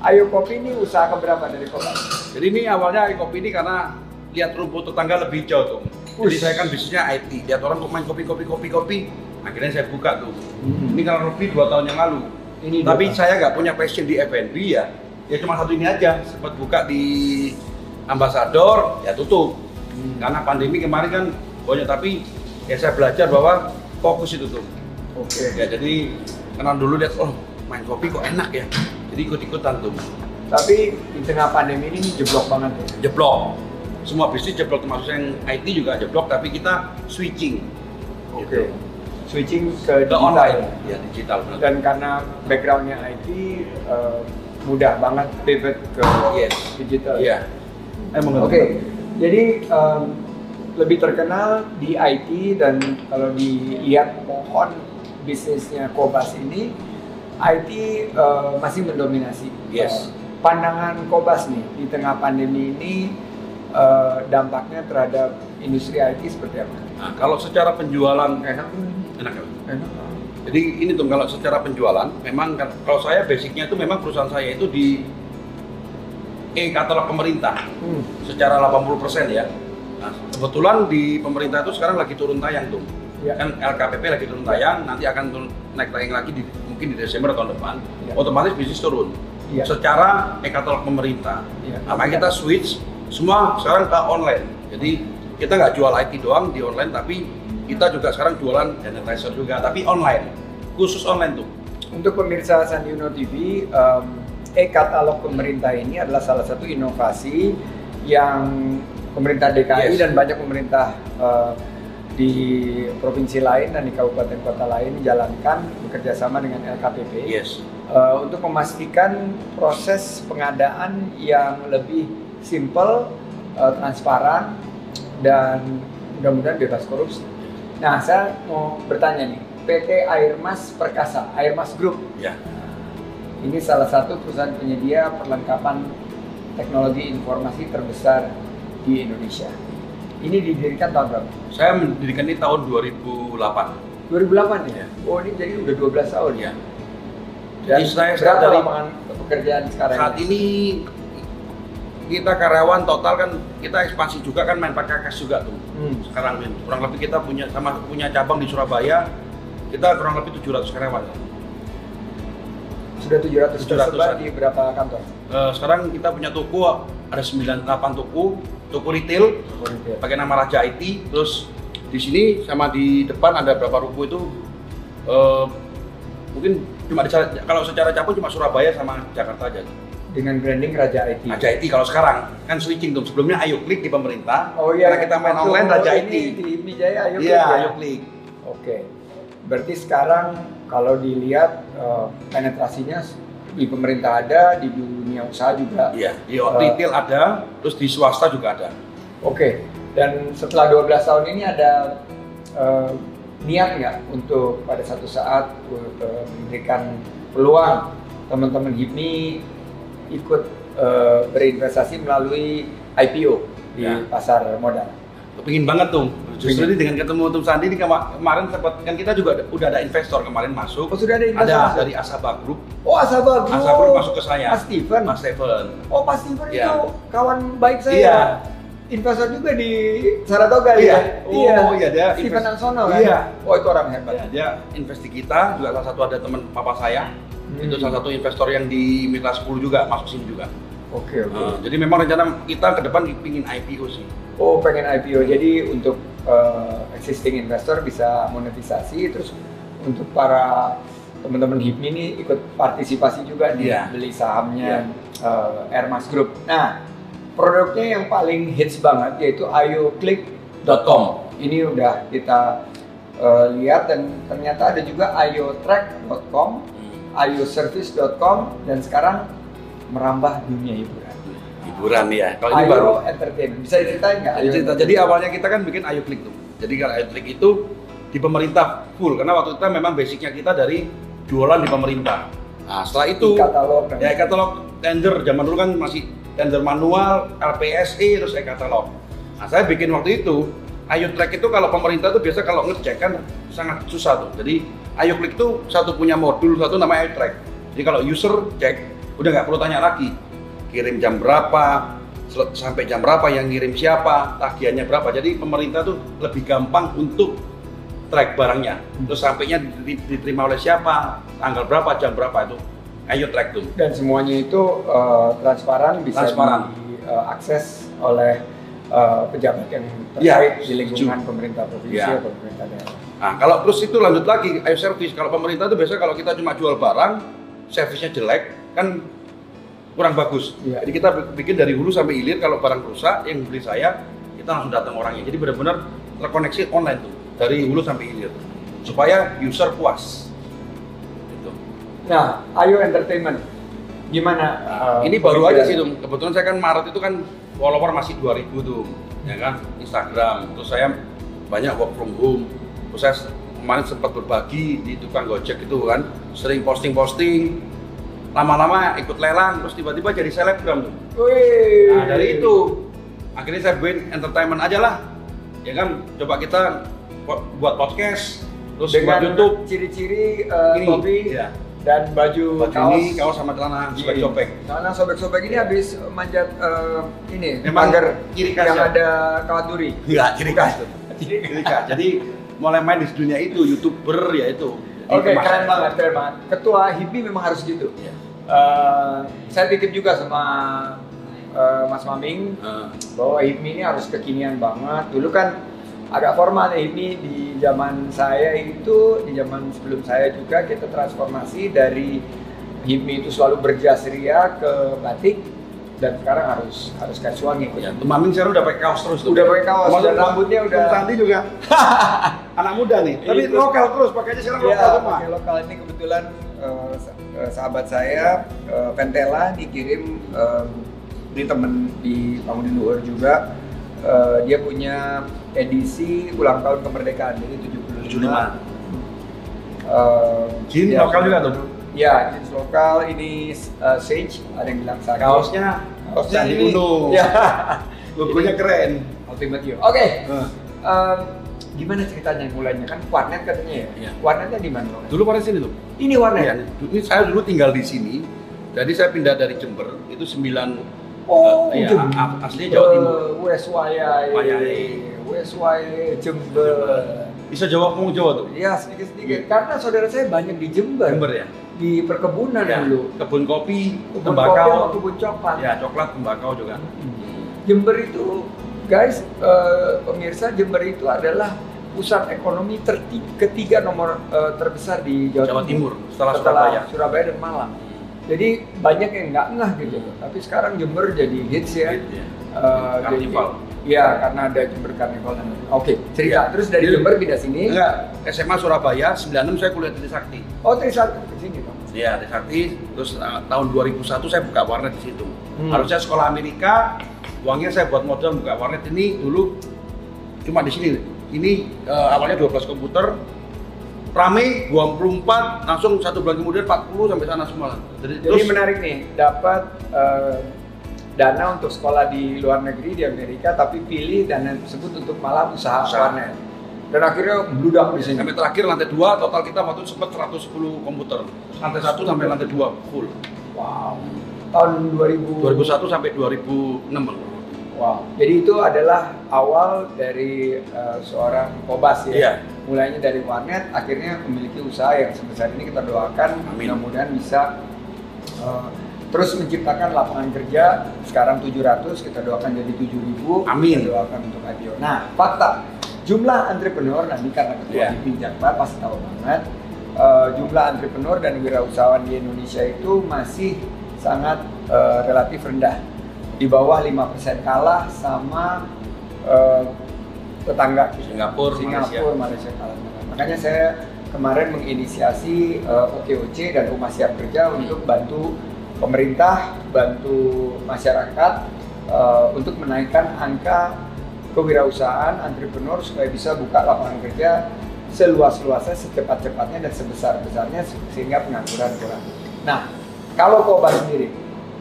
Ayo Kopi ini usaha keberapa dari Kopi? Jadi ini awalnya Ayo Kopi ini karena lihat rumput tetangga lebih hijau tuh. Jadi Ush. saya kan bisnisnya IT, lihat orang kok main kopi kopi kopi kopi, akhirnya saya buka tuh. Hmm. Ini kalau lebih dua tahun yang lalu. Ini Tapi dua saya nggak punya passion di F&B ya. Ya cuma satu ini aja. Sempat buka di Ambassador, ya tutup. Hmm. Karena pandemi kemarin kan banyak tapi ya saya belajar bahwa fokus itu tuh. Oke. Ya jadi kenal dulu lihat oh main kopi kok enak ya. Jadi ikut-ikutan tuh. Tapi di tengah pandemi ini jeblok banget ya. Jeblok. Semua bisnis jeblok termasuk yang IT juga jeblok tapi kita switching. Oke. Gitu. Switching ke Ke digital. online. Ya digital benar. Dan karena backgroundnya IT, eh, mudah banget pivot ke Yes. digital. Iya. Emang Oke, jadi em, lebih terkenal di IT dan kalau dilihat pohon bisnisnya Kobas ini, IT eh, masih mendominasi. Yes. Eh, pandangan Kobas nih di tengah pandemi ini eh, dampaknya terhadap industri IT seperti apa? Nah, kalau secara penjualan Enak, enak ya? enak. Jadi ini tuh kalau secara penjualan, memang kan- kalau saya basicnya itu memang perusahaan saya itu di e-katalog pemerintah Hmm. secara 80% ya. Nah, kebetulan di pemerintah itu sekarang lagi turun tayang tuh. Ya. Kan LKPP lagi turun tayang, nanti akan turun, naik tayang lagi di, mungkin di Desember tahun depan. Ya. Otomatis bisnis turun. Iya. Secara e-katalog pemerintah. Iya. Nah, makanya kita switch semua sekarang ke online. Jadi kita nggak jual IT doang di online, tapi kita juga sekarang jualan sanitizer juga, tapi online. Khusus online tuh. Untuk pemirsa Sandiuno TV, em, e-katalog pemerintah ini adalah salah satu inovasi yang pemerintah DKI Yes. dan banyak pemerintah eh, di provinsi lain dan di kabupaten kota lain jalankan bekerja sama dengan LKPP Yes. eh, untuk memastikan proses pengadaan yang lebih simple, eh, transparan, dan mudah-mudahan bebas korupsi. Nah, saya mau bertanya nih, PT Airmas Perkasa, Airmas Group, Ya. ini salah satu perusahaan penyedia perlengkapan teknologi informasi terbesar di Indonesia. Ini didirikan tahun berapa? Saya mendirikan ini tahun 2008. 2008 ya? Ya. Oh ini jadi udah 12 tahun ya? Ya. Dan Jadi saya berapa dari lapangan pekerjaan sekarang? saat ini kita karyawan total kan kita ekspansi juga kan main pakai cash juga tuh. Hmm. Sekarang ini kurang lebih kita punya sama punya cabang di Surabaya kita kurang lebih 700 karyawan. Sudah 700 700 tersebar di berapa kantor? Eh, sekarang kita punya toko ada 9 8 toko, toko retail pakai nama Raja IT. Terus di sini sama di depan ada berapa ruko itu eh, mungkin cuma di, kalau secara cabang cuma Surabaya sama Jakarta aja. Dengan branding Raja IT. Raja IT kalau sekarang kan switching tuh sebelumnya Ayo Klik di pemerintah. Oh iya, Karena kita main online Raja IT. Di Mijaya Ayo Iya, Klik ya? Ayo Klik. Oke. Berarti sekarang kalau dilihat eh, penetrasinya di pemerintah ada, di dunia usaha juga. Iya, di Eh, retail ada, terus di swasta juga ada. Oke. Dan setelah 12 tahun ini ada eh, niat nggak untuk pada satu saat eh, memberikan peluang teman-teman HIPMI ikut eh, berinvestasi melalui IPO di Ya. pasar modal? Kepingin banget tuh. Justru ini dengan ketemu Tum Sandi ini kema- kemarin sempat kan kita juga ada- udah ada investor kemarin masuk. Oh sudah ada investor Ada masuk? dari Asaba Group. Oh Asaba Group. Asaba Group masuk ke saya. Mas Steven. Mas Steven. Oh Mas Steven Iya. itu kawan baik saya. Iya. Investor juga di Saratoga Iya. ya. Oh, iya, dia Steven Ansono kan. Iya. Oh itu orang hebat. Ya, dia invest di kita, juga salah satu ada teman papa saya. Hmm. Itu salah satu investor yang di Mitra 10 juga masuk sini juga. Oke oke. Nah, jadi memang rencana kita ke depan pingin IPO sih. Oh pengen IPO jadi untuk uh, existing investor bisa monetisasi terus untuk para teman-teman HIPMI ini ikut partisipasi juga nih Iya. beli sahamnya uh, Airmas Group. Nah produknya yang paling hits banget yaitu ayoklik.com. Ini udah kita uh, lihat dan ternyata ada juga ayotrack.com, ayoservice.com dan sekarang merambah dunia hiburan. Hiburan ya. Kalau ini baru Entertainment. Bisa diceritain nggak? Ayo cerita. Jadi awalnya kita kan bikin Ayo Klik tuh. Jadi kalau Ayo Klik itu di pemerintah full karena waktu itu memang basicnya kita dari jualan di pemerintah. Nah setelah itu katalog dan ya katalog tender zaman dulu kan masih tender manual, LPSE terus e-katalog. Nah saya bikin waktu itu Ayo Track itu kalau pemerintah tuh biasa kalau ngecek kan sangat susah tuh. Jadi Ayo Klik itu satu punya modul satu namanya Ayo Track. Jadi kalau user cek udah nggak perlu tanya lagi kirim jam berapa sampai jam berapa yang ngirim siapa tagihannya berapa jadi pemerintah tuh lebih gampang untuk track barangnya terus sampainya di- diterima oleh siapa tanggal berapa jam berapa itu ayo track tuh Dan semuanya itu uh, transparan bisa Transparan. diakses oleh uh, pejabat yang Ya, terkait di lingkungan pemerintah provinsi Ya. atau pemerintah daerah. Nah, kalau terus itu lanjut lagi, ayo servis. Kalau pemerintah itu biasa kalau kita cuma jual barang, servisnya jelek, kan kurang bagus. Iya. Jadi kita bikin dari hulu sampai hilir, kalau barang rusak, yang beli saya, kita langsung datang orangnya. Jadi benar-benar terkoneksi online tuh, dari hulu sampai hilir. Supaya user puas. Gitu. Nah, Ayo Entertainment, gimana? uh, Ini baru aja sih tuh. Kebetulan saya kan Maret itu kan follower masih 2000 tuh, ya kan Instagram. Terus saya banyak work from home. Terus saya kemarin sempat berbagi di tukang gojek itu kan, sering posting-posting. Lama-lama ikut lelang, terus tiba-tiba jadi selebgram tuh. Wih. Nah dari itu, akhirnya saya buat entertainment aja lah. Ya kan, coba kita bu- buat podcast, terus buat dengan YouTube. ciri-ciri uh, Ini, topi ya. dan baju, Baju kaos. ini, kaos sama celana sobek Gini. copek. Celana sobek-sobek ini habis manjat uh, ini Memang pagar ciri khas yang ya? ada kawat duri. Enggak, ciri khas tuh. Ciri khas. Jadi mulai main di dunia itu, youtuber ya itu. Oke, kemasan. keren banget, keren banget. Ketua HIPMI memang harus gitu. Iya. Eh, saya titip juga sama eh, Mas Maming Eh, bahwa HIPMI ini harus kekinian banget. Dulu kan agak formal ya HIPMI di zaman saya itu, di zaman sebelum saya juga kita transformasi dari HIPMI itu selalu berjas ria ke batik dan sekarang harus harus casual ngikut. ya, tuh Maming sekarang udah pakai kaos terus tuh. Udah pakai kaos, Termasuk dan rambutnya udah- Santi juga. Anak muda nih. Tapi Itu. lokal terus, pakainya sekarang lokal Iya, semua. pakai lokal ini kebetulan eh, eh, sahabat saya eh, Pentela dikirim eh, ini temen di Bangunin Luhur juga eh, dia punya edisi ulang tahun kemerdekaan jadi 75 75. Eh, Jeans ya, lokal juga tuh? Iya, jeans lokal ini eh, Sage, ada yang bilang Sage. Kaosnya, kaosnya ini. Uno. Ya. Logonya keren. Ultimate You. Oke. Eh, em, gimana ceritanya mulainya kan warnet katanya ya? Iya. Warnetnya di mana? Dulu pada sini tuh. Ini warnet. Iya, ini saya dulu tinggal di sini. Jadi saya pindah dari Jember, itu 9 Oh, Eh, iya, Jember. a- aslinya Jawa Timur. Wes. Wayai. Wes Wayai Jember. Bisa Jawa ngomong Jawa tuh. Ya sedikit-sedikit karena saudara saya banyak di Jember. Jember ya. Di perkebunan Ya, dulu. Kebun kopi, Kebun kopi tembakau. sama kebun coklat. Ya, coklat, tembakau juga. Jember itu guys eh, pemirsa Jember itu adalah pusat ekonomi ketiga nomor eh, terbesar di Jawa, Jawa Timur, setelah setelah Surabaya. Surabaya dan Malang. Jadi banyak yang nggak ngeh gitu. Tapi sekarang Jember jadi hits ya. Gitu ya. Jadi- Karnival. Iya, karena ada Jember Carnival dan Oke, cerita. Iya. Terus dari Jadi- Jember pindah sini. Enggak, SMA Surabaya, 96 saya kuliah di Trisakti. Oh, Trisakti ke sini Iya, Trisakti. Terus uh, tahun 2001 saya buka warnet di situ. Hmm. Harusnya sekolah Amerika, uangnya saya buat modal buka warnet ini dulu cuma di sini. Ini uh, awalnya 12 komputer, rame 24, langsung satu bulan kemudian 40 sampai sana semua. Jadi, Jadi menarik nih, dapat eh, dana untuk sekolah di luar negeri di Amerika, tapi pilih dana tersebut untuk malah usaha Usaha. warnet. Dan akhirnya bludak di sini. sampai terakhir lantai 2 total kita waktu itu sempat 110 komputer. Lantai 1 sampai lantai 2 full. Wow. Tahun 2000. 2001 sampai 2006. Wow. Jadi itu adalah awal dari eh, seorang kobas ya. Iya. Mulainya dari warnet, akhirnya memiliki usaha yang sebesar ini kita doakan mudah-mudahan bisa eh, terus menciptakan lapangan kerja. Sekarang 700, kita doakan jadi 7000. Amin. Kita doakan untuk IPO. Nah, fakta jumlah entrepreneur nanti karena ketua Iya. HIPMI Jakbar pasti tahu banget eh, jumlah entrepreneur dan wirausahawan di Indonesia itu masih sangat eh, relatif rendah di bawah 5% kalah sama eh, tetangga. Singapura, Singapura, Malaysia kalah. Makanya saya kemarin menginisiasi eh, OKOC dan Rumah Siap Kerja Hmm. untuk bantu pemerintah, bantu masyarakat eh, untuk menaikkan angka kewirausahaan entrepreneur supaya bisa buka lapangan kerja seluas-luasnya, secepat-cepatnya dan sebesar-besarnya sehingga pengangguran kurang. Nah, kalau Koba sendiri,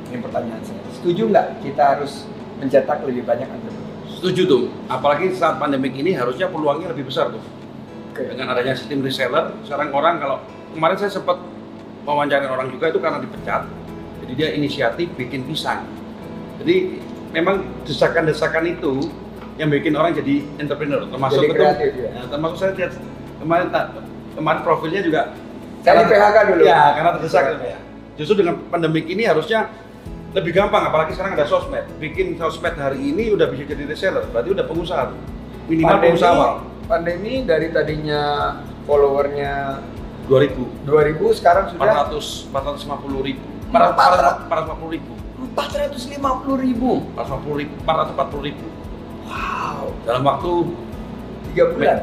ini pertanyaan saya, setuju nggak kita harus mencetak lebih banyak entrepreneur? Setuju tuh. Apalagi saat pandemik ini harusnya peluangnya lebih besar tuh. Oke. Dengan adanya sistem reseller, sekarang orang kalau kemarin saya sempat wawancarin orang juga itu karena dipecat, Jadi dia inisiatif bikin pisang. Jadi memang desakan-desakan itu yang bikin orang jadi entrepreneur. Termasuk Jadi itu, kreatif, ya? ya, termasuk saya lihat kemarin tak- kemarin profilnya juga Saya di PHK dulu. Ya, karena terdesak ya. Justru dengan pandemik ini harusnya lebih gampang, apalagi sekarang ada sosmed. Bikin sosmed hari ini udah bisa jadi reseller, berarti udah pengusaha. tuh. Minimal pandemi, pengusaha awal. pandemi dari tadinya followernya 2000, 2000 sekarang sudah 400, 450 ribu. 400. 450 ribu. 450 ribu. 450 ribu, 440 ribu. Dalam waktu tiga bulan.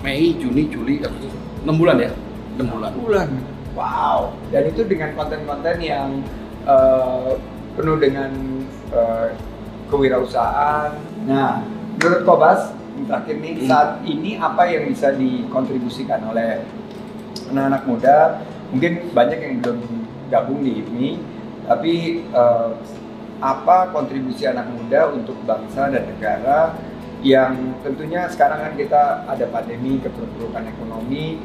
Mei, Juni, Juli, Agustus. 6 bulan ya? 6 bulan. bulan. Wow. Dan itu dengan konten-konten yang eh, penuh dengan eh, kewirausahaan. Nah, menurut Kobas, terakhir nih, Hmm. saat ini apa yang bisa dikontribusikan oleh anak-anak muda? Mungkin banyak yang belum gabung di IPMI, tapi eh, apa kontribusi anak muda untuk bangsa dan negara yang tentunya sekarang kan kita ada pandemi, keterpurukan ekonomi,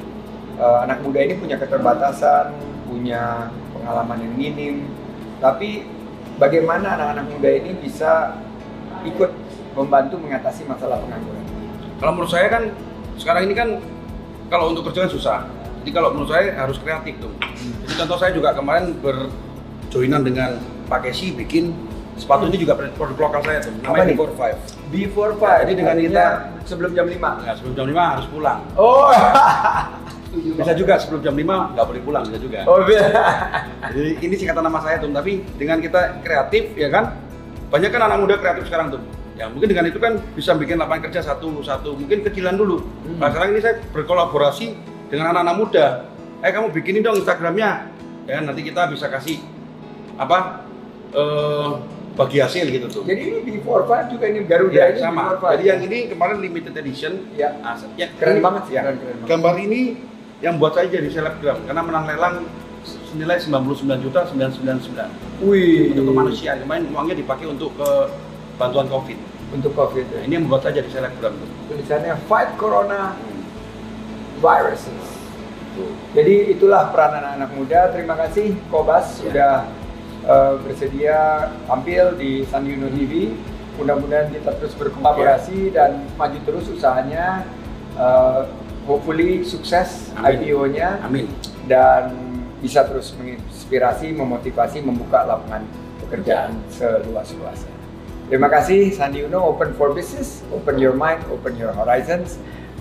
Eh, anak muda ini punya keterbatasan, punya pengalaman yang minim, tapi bagaimana anak-anak muda ini bisa ikut membantu mengatasi masalah pengangguran? Kalau menurut saya kan sekarang ini kan kalau untuk kerja kan susah. Jadi kalau menurut saya harus kreatif tuh. Jadi contoh saya juga kemarin berjoinan dengan Pak Kesi bikin sepatu ini juga produk lokal saya tuh. Namanya? Before Five. Before five, Jadi dengan kita- sebelum jam 5 Nah, sebelum jam 5 harus pulang. Oh, Bisa juga sebelum jam 5 nggak boleh pulang bisa juga. Oh, iya. Jadi ini singkatan nama saya tuh, tapi dengan kita kreatif ya kan, banyak kan anak muda kreatif sekarang tuh. Ya mungkin dengan itu kan bisa bikin lapangan kerja satu satu, mungkin kecilan dulu. Hmm. Nah sekarang ini saya berkolaborasi dengan anak-anak muda. Eh kamu bikinin dong Instagramnya, ya nanti kita bisa kasih apa eh, bagi hasil gitu tuh. Jadi ini before five juga ini Garuda Ya, ini sama. Jadi yang ini kemarin limited edition. ya Ah, ya, keren ini- banget sih, ya. keren, keren banget. Gambar ini yang buat saya jadi selebgram karena menang lelang senilai 99 juta 999 Wih, untuk kemanusiaan kemarin uangnya dipakai untuk ke bantuan covid untuk COVID. nah, ini yang membuat saya jadi selebgram tuh Tulisannya Fight Corona Viruses. Jadi itulah peran anak-anak muda. Terima kasih Kobas Ya. sudah eh, bersedia tampil di Sandi Uno TV. Mudah-mudahan kita terus berkolaborasi dan maju terus usahanya. Eh, hopefully sukses. IPO-nya amin dan bisa terus menginspirasi, memotivasi, membuka lapangan pekerjaan seluas-luasnya. Terima kasih Sandi Uno, Open for Business, Open Your Mind, Open Your Horizons.